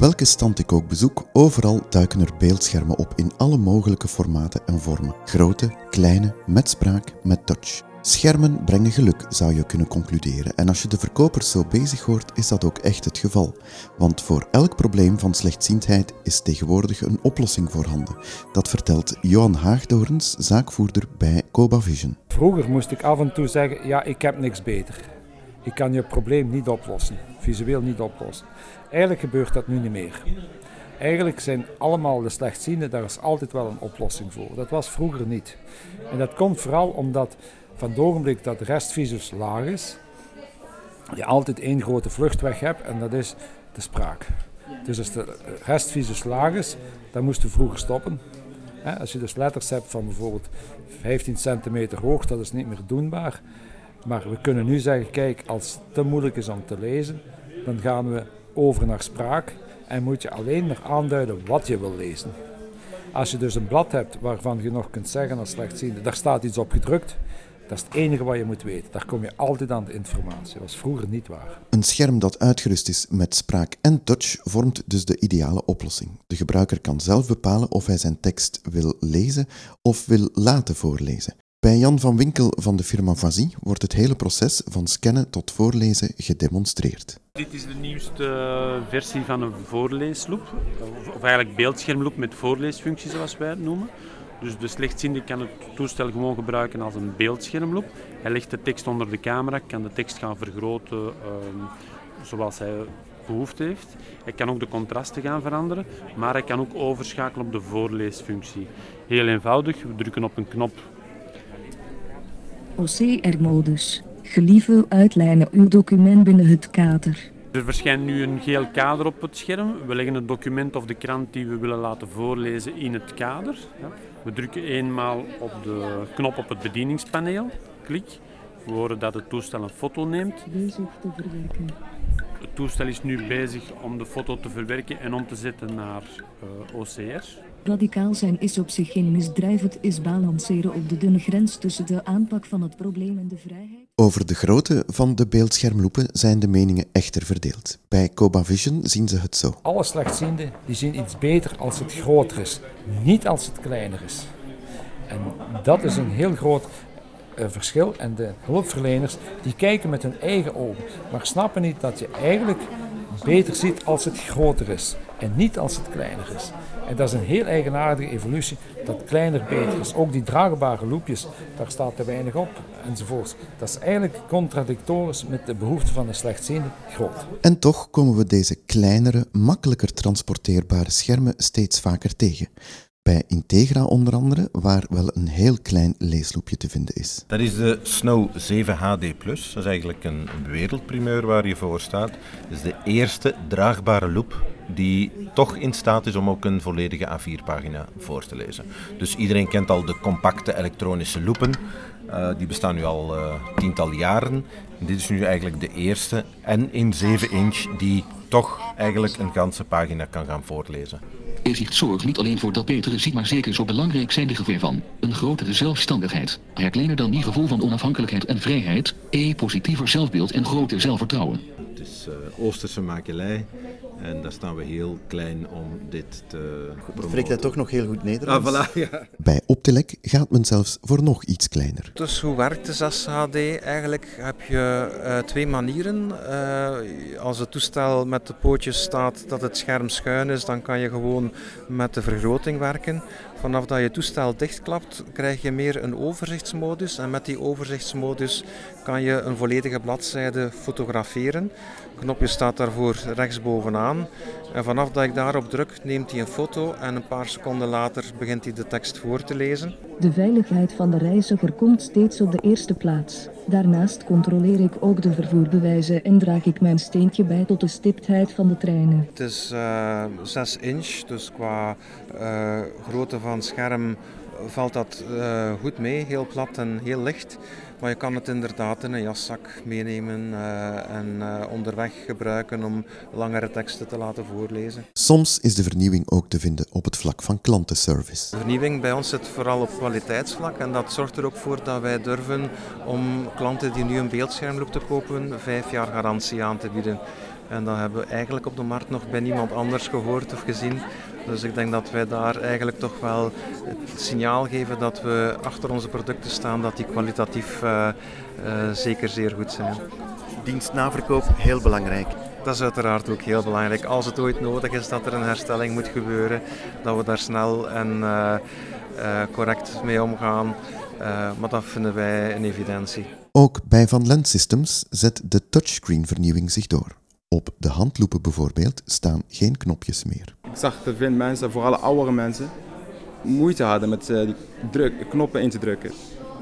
Welke stand ik ook bezoek, overal duiken er beeldschermen op in alle mogelijke formaten en vormen. Grote, kleine, met spraak, met touch. Schermen brengen geluk, zou je kunnen concluderen. En als je de verkopers zo bezig hoort, is dat ook echt het geval. Want voor elk probleem van slechtziendheid is tegenwoordig een oplossing voorhanden. Dat vertelt Johan Haagdoorns, zaakvoerder bij Coba Vision. Vroeger moest ik af en toe zeggen, ja, ik heb niks beter. Ik kan je probleem niet oplossen, visueel niet oplossen. Eigenlijk gebeurt dat nu niet meer. Eigenlijk zijn allemaal de slechtzienden, daar is altijd wel een oplossing voor. Dat was vroeger niet. En dat komt vooral omdat van het ogenblik dat restvisus laag is, je altijd één grote vluchtweg hebt en dat is de spraak. Dus als de restvisus laag is, dan moest je vroeger stoppen. Als je dus letters hebt van bijvoorbeeld 15 centimeter hoog, dat is niet meer doenbaar. Maar we kunnen nu zeggen, kijk, als het te moeilijk is om te lezen, dan gaan we over naar spraak en moet je alleen maar aanduiden wat je wil lezen. Als je dus een blad hebt waarvan je nog kunt zeggen als slechtziende, daar staat iets op gedrukt, dat is het enige wat je moet weten. Daar kom je altijd aan de informatie. Dat was vroeger niet waar. Een scherm dat uitgerust is met spraak en touch vormt dus de ideale oplossing. De gebruiker kan zelf bepalen of hij zijn tekst wil lezen of wil laten voorlezen. Bij Jan van Winkel van de firma Vasie wordt het hele proces van scannen tot voorlezen gedemonstreerd. Dit is de nieuwste versie van een voorleesloop, of eigenlijk beeldschermloop met voorleesfunctie zoals wij het noemen. Dus de slechtziende kan het toestel gewoon gebruiken als een beeldschermloop. Hij legt de tekst onder de camera, kan de tekst gaan vergroten ehm, zoals hij behoefte heeft. Hij kan ook de contrasten gaan veranderen, maar hij kan ook overschakelen op de voorleesfunctie. Heel eenvoudig, we drukken op een knop. OCR-modus. Gelieve uitlijnen uw document binnen het kader. Er verschijnt nu een geel kader op het scherm. We leggen het document of de krant die we willen laten voorlezen in het kader. We drukken eenmaal op de knop op het bedieningspaneel. Klik. We horen dat het toestel een foto neemt. Bezig te verwerken. Het toestel is nu bezig om de foto te verwerken en om te zetten naar uh, OCR. Radicaal zijn is op zich geen misdrijf, het is balanceren op de dunne grens tussen de aanpak van het probleem en de vrijheid. Over de grootte van de beeldschermloepen zijn de meningen echter verdeeld. Bij Coba Vision zien ze het zo. Alle slechtzienden die zien iets beter als het groter is, niet als het kleiner is. En dat is een heel groot uh, verschil. En de hulpverleners die kijken met hun eigen ogen, maar snappen niet dat je eigenlijk beter ziet als het groter is en niet als het kleiner is. En dat is een heel eigenaardige evolutie, dat kleiner beter is. Ook die draagbare loopjes, daar staat te weinig op enzovoort. Dat is eigenlijk contradictorisch met de behoefte van een slechtziende groot. En toch komen we deze kleinere, makkelijker transporteerbare schermen steeds vaker tegen. Bij Integra onder andere, waar wel een heel klein leesloepje te vinden is. Dat is de Snow 7 HD+. Dat is eigenlijk een wereldprimeur waar je voor staat. Dat is de eerste draagbare loop die toch in staat is om ook een volledige A4-pagina voor te lezen. Dus iedereen kent al de compacte elektronische loepen. Uh, die bestaan nu al uh, tiental jaren. dit is nu eigenlijk de eerste en in 7 inch die toch eigenlijk een ganse pagina kan gaan voorlezen. Inzicht zorgt niet alleen voor dat betere ziet, maar zeker zo belangrijk zijn de geveer van een grotere zelfstandigheid. Haar kleiner dan die gevoel van onafhankelijkheid en vrijheid, e positiever zelfbeeld en groter zelfvertrouwen. Het is uh, Oosterse makelij en daar staan we heel klein om dit te Spreekt hij toch nog heel goed Nederlands? Ah, voilà, ja. Bij Optelec gaat men zelfs voor nog iets kleiner. Dus hoe werkt de 6 HD? Eigenlijk heb je uh, twee manieren. Uh, als het toestel met de pootjes staat dat het scherm schuin is, dan kan je gewoon met de vergroting werken. Vanaf dat je toestel dichtklapt, krijg je meer een overzichtsmodus. En met die overzichtsmodus kan je een volledige bladzijde fotograferen. Het knopje staat daarvoor rechtsbovenaan. En vanaf dat ik daarop druk, neemt hij een foto en een paar seconden later begint hij de tekst voor te lezen. De veiligheid van de reiziger komt steeds op de eerste plaats. Daarnaast controleer ik ook de vervoerbewijzen en draag ik mijn steentje bij tot de stiptheid van de treinen. Het is uh, 6 inch, dus qua uh, grootte van scherm valt dat uh, goed mee. Heel plat en heel licht. Maar je kan het inderdaad in een jaszak meenemen uh, en uh, onderweg gebruiken om langere teksten te laten voorlezen. Soms is de vernieuwing ook te vinden op het vlak van klantenservice. De vernieuwing bij ons zit vooral op kwaliteitsvlak en dat zorgt er ook voor dat wij durven om klanten die nu een beeldschermloop te kopen, vijf jaar garantie aan te bieden. En dat hebben we eigenlijk op de markt nog bij niemand anders gehoord of gezien. Dus ik denk dat wij daar eigenlijk toch wel het signaal geven dat we achter onze producten staan, dat die kwalitatief uh, uh, zeker zeer goed zijn. Dienstnaverkoop, heel belangrijk. Dat is uiteraard ook heel belangrijk. Als het ooit nodig is dat er een herstelling moet gebeuren, dat we daar snel en uh, correct mee omgaan. maar dat vinden wij een evidentie. Ook bij Van Lent Systems zet de touchscreen-vernieuwing zich door. Op de handloepen bijvoorbeeld staan geen knopjes meer. Ik zag dat veel mensen, vooral oudere mensen, moeite hadden met uh, die druk, knoppen in te drukken.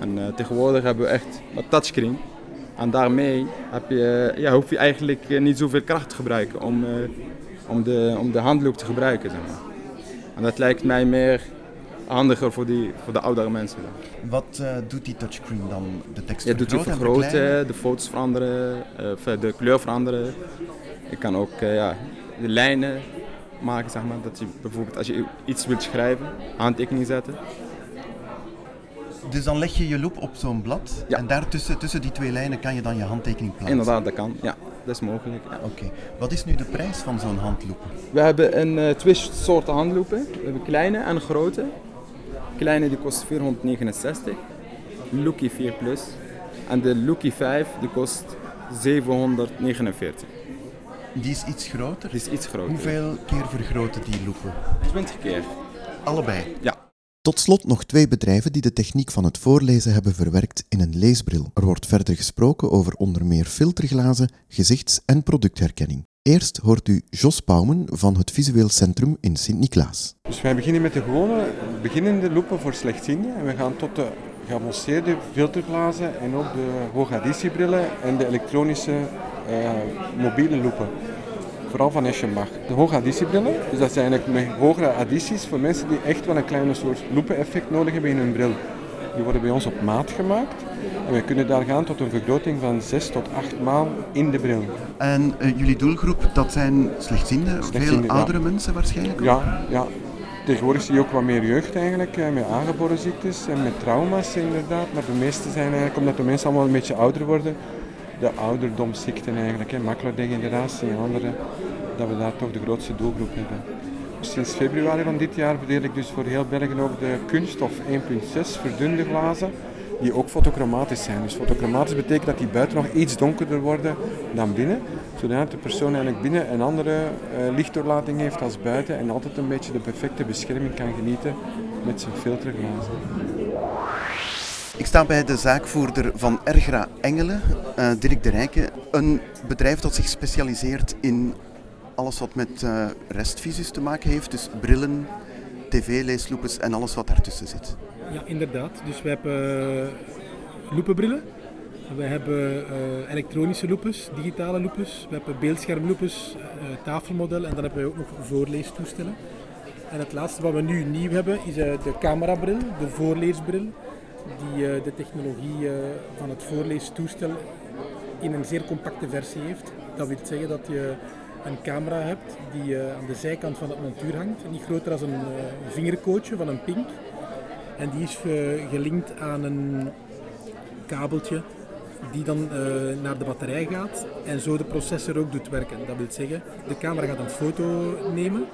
En uh, tegenwoordig hebben we echt een touchscreen. En daarmee heb je, ja, hoef je eigenlijk niet zoveel kracht te gebruiken om, om, de, om de handloop te gebruiken. Zeg maar. En dat lijkt mij meer handiger voor, die, voor de oudere mensen. Dan. Wat uh, doet die touchscreen dan? De tekst ja, doet hij vergroten, de foto's veranderen, uh, de kleur veranderen. Je kan ook uh, ja, de lijnen maken, zeg maar. Dat je bijvoorbeeld als je iets wilt schrijven, handtekening zetten. Dus dan leg je je loop op zo'n blad ja. en daartussen tussen die twee lijnen kan je dan je handtekening plaatsen? Inderdaad, dat kan. Ja, dat is mogelijk. Ja. Oké. Okay. Wat is nu de prijs van zo'n handloop? We hebben een, uh, twee soorten handloepen. We hebben kleine en grote. Kleine die kost 469, Lucky 4 Plus. En de Lucky 5 die kost 749. Die is iets groter? Die is iets groter. Hoeveel keer vergroten die loepen? 20 keer. Allebei? Ja. Tot slot nog twee bedrijven die de techniek van het voorlezen hebben verwerkt in een leesbril. Er wordt verder gesproken over onder meer filterglazen, gezichts- en productherkenning. Eerst hoort u Jos Pauwen van het Visueel Centrum in Sint-Niklaas. Dus wij beginnen met de gewone beginnende loepen voor slechtzienden en we gaan tot de geavanceerde filterglazen en ook de hoogaditiebrillen en de elektronische uh, mobiele loepen. Vooral van Eschenbach. De hoogaditiebrillen, dus dat zijn eigenlijk met hogere addities voor mensen die echt wel een kleine soort loepeneffect nodig hebben in hun bril. Die worden bij ons op maat gemaakt. En we kunnen daar gaan tot een vergroting van 6 tot 8 maal in de bril. En uh, jullie doelgroep, dat zijn slechtzienden, veel ja. oudere mensen waarschijnlijk? Ja, ja. Tegenwoordig zie je ook wat meer jeugd eigenlijk, met aangeboren ziektes en met trauma's inderdaad. Maar de meeste zijn eigenlijk, omdat de mensen allemaal een beetje ouder worden, de ouderdomsziekten eigenlijk, hè, maculadegeneratie en andere, dat we daar toch de grootste doelgroep hebben. Sinds februari van dit jaar verdeel ik dus voor heel België ook de kunststof 1.6 verdunde glazen, die ook fotochromatisch zijn. Dus fotochromatisch betekent dat die buiten nog iets donkerder worden dan binnen, zodat de persoon eigenlijk binnen een andere uh, lichtdoorlating heeft als buiten en altijd een beetje de perfecte bescherming kan genieten met zijn filterglazen. Ik sta bij de zaakvoerder van Ergra Engelen, uh, Dirk de Rijken, een bedrijf dat zich specialiseert in alles wat met uh, restvisies te maken heeft, dus brillen, tv-leesloepes en alles wat daartussen zit. Ja, inderdaad. Dus we hebben uh, loepenbrillen, we hebben uh, elektronische loepes, digitale loepes, we hebben beeldschermloepes, tafelmodellen en dan hebben we ook nog voorleestoestellen. En het laatste wat we nu nieuw hebben is de camerabril, de voorleesbril, die de technologie van het voorleestoestel in een zeer compacte versie heeft. Dat wil zeggen dat je een camera hebt die uh, aan de zijkant van het montuur hangt, niet groter dan een uh, vingerkootje van een pink. En die is uh, gelinkt aan een kabeltje die dan naar de batterij gaat en zo de processor ook doet werken. Dat wil zeggen, de camera gaat een foto nemen,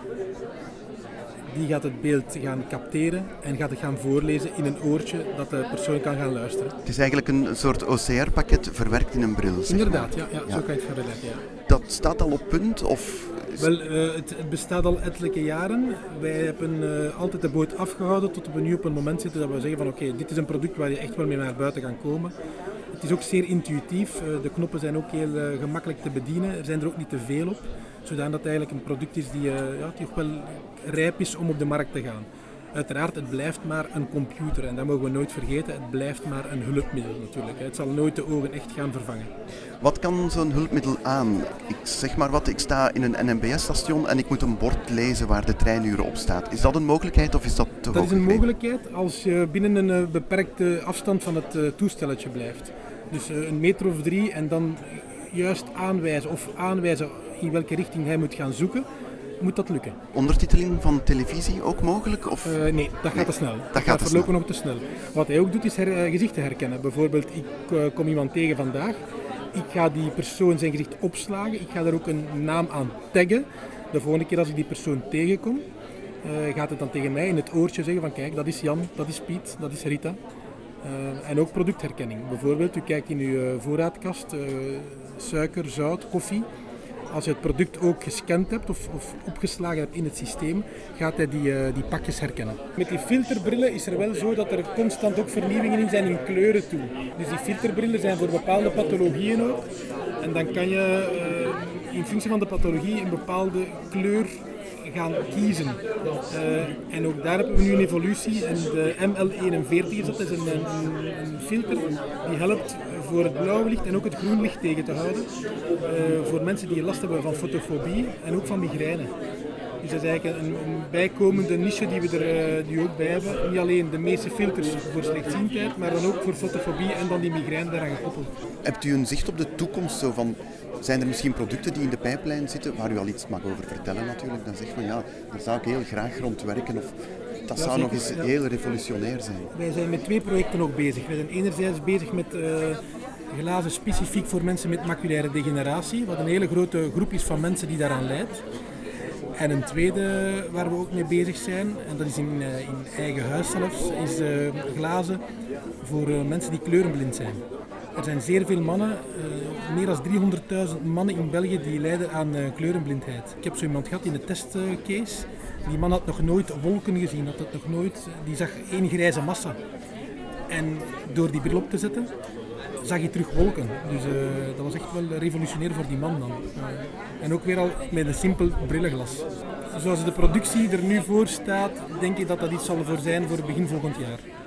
die gaat het beeld gaan capteren en gaat het gaan voorlezen in een oortje dat de persoon kan gaan luisteren. Het is eigenlijk een soort OCR-pakket verwerkt in een bril. Zeg Inderdaad, maar. ja, ja, ja, zo kan je het verleggen. Ja. Staat al op punt? Of Wel, uh, het, het, bestaat al ettelijke jaren. Wij hebben uh, altijd de boot afgehouden tot we nu op een moment zitten dat we zeggen van oké, dit is een product waar je echt wel mee naar buiten kan komen. Het is ook zeer intuïtief. Uh, de knoppen zijn ook heel gemakkelijk te bedienen. Er zijn er ook niet te veel op. Zodat het eigenlijk een product is die, ja, die ook wel rijp is om op de markt te gaan. Uiteraard, het blijft maar een computer en dat mogen we nooit vergeten. Het blijft maar een hulpmiddel natuurlijk. Het zal nooit de ogen echt gaan vervangen. Wat kan zo'n hulpmiddel aan? Ik zeg maar wat, ik sta in een NMBS-station en ik moet een bord lezen waar de treinuren op staat. Is dat een mogelijkheid of is dat te Dat is een mogelijkheid als je binnen een beperkte afstand van het toestelletje blijft. Dus een meter of drie en dan juist aanwijzen of aanwijzen in welke richting hij moet gaan zoeken moet dat lukken. Ondertiteling van televisie ook mogelijk? Of? Uh, nee, dat gaat nee, te snel. Dat, dat gaat te voorlopig snel. nog te snel. Wat hij ook doet is her, uh, gezichten herkennen. Bijvoorbeeld, ik uh, kom iemand tegen vandaag Ik ga die persoon zijn gezicht opslagen. Ik ga daar ook een naam aan taggen. De volgende keer als ik die persoon tegenkom, uh, gaat het dan tegen mij in het oortje zeggen van kijk, dat is Jan, dat is Piet, dat is Rita. Uh, en ook productherkenning. Bijvoorbeeld, u kijkt in uw voorraadkast, suiker, zout, koffie als je het product ook gescand hebt of, of opgeslagen hebt in het systeem, gaat hij die, uh, die pakjes herkennen. Met die filterbrillen is er wel zo dat er constant ook vernieuwingen in zijn in kleuren toe. Dus die filterbrillen zijn voor bepaalde pathologieën ook. En dan kan je uh, in functie van de pathologie een bepaalde kleur gaan kiezen. Uh, en ook daar hebben we nu een evolutie. En de ML41 is een, een, een filter die helpt voor het blauwe licht en ook het groen licht tegen te houden. Uh, voor mensen die last hebben van fotofobie en ook van migraine. Dus dat is eigenlijk een, een bijkomende niche die we er uh, nu ook bij hebben. Niet alleen de meeste filters voor slechtziendheid, maar dan ook voor fotofobie en dan die migraine daaraan gekoppeld. Hebt u een zicht op de toekomst? Zo van, zijn er misschien producten die in de pijplijn zitten, waar u al iets mag over vertellen natuurlijk? Dan zeg van ja, daar zou ik heel graag rond werken of dat zou nog eens heel revolutionair zijn. Wij zijn met twee projecten ook bezig. Wij zijn enerzijds bezig met uh, glazen specifiek voor mensen met maculaire degeneratie, wat een hele grote groep is van mensen die daaraan lijdt. En een tweede waar we ook mee bezig zijn, en dat is in, uh, in eigen huis zelfs, is uh, glazen voor mensen die kleurenblind zijn. Er zijn zeer veel mannen, meer dan 300.000 mannen in België die lijden aan kleurenblindheid. Ik heb zo iemand gehad in de testcase die man had nog nooit wolken gezien, had het nog nooit, die zag één grijze massa. En door die bril op te zetten, zag je terug wolken. Dus uh, dat was echt wel revolutionair voor die man dan. Uh, en ook weer al met een simpel brillenglas. Zoals de productie er nu voor staat, denk ik dat dat iets zal voor zijn voor begin volgend jaar.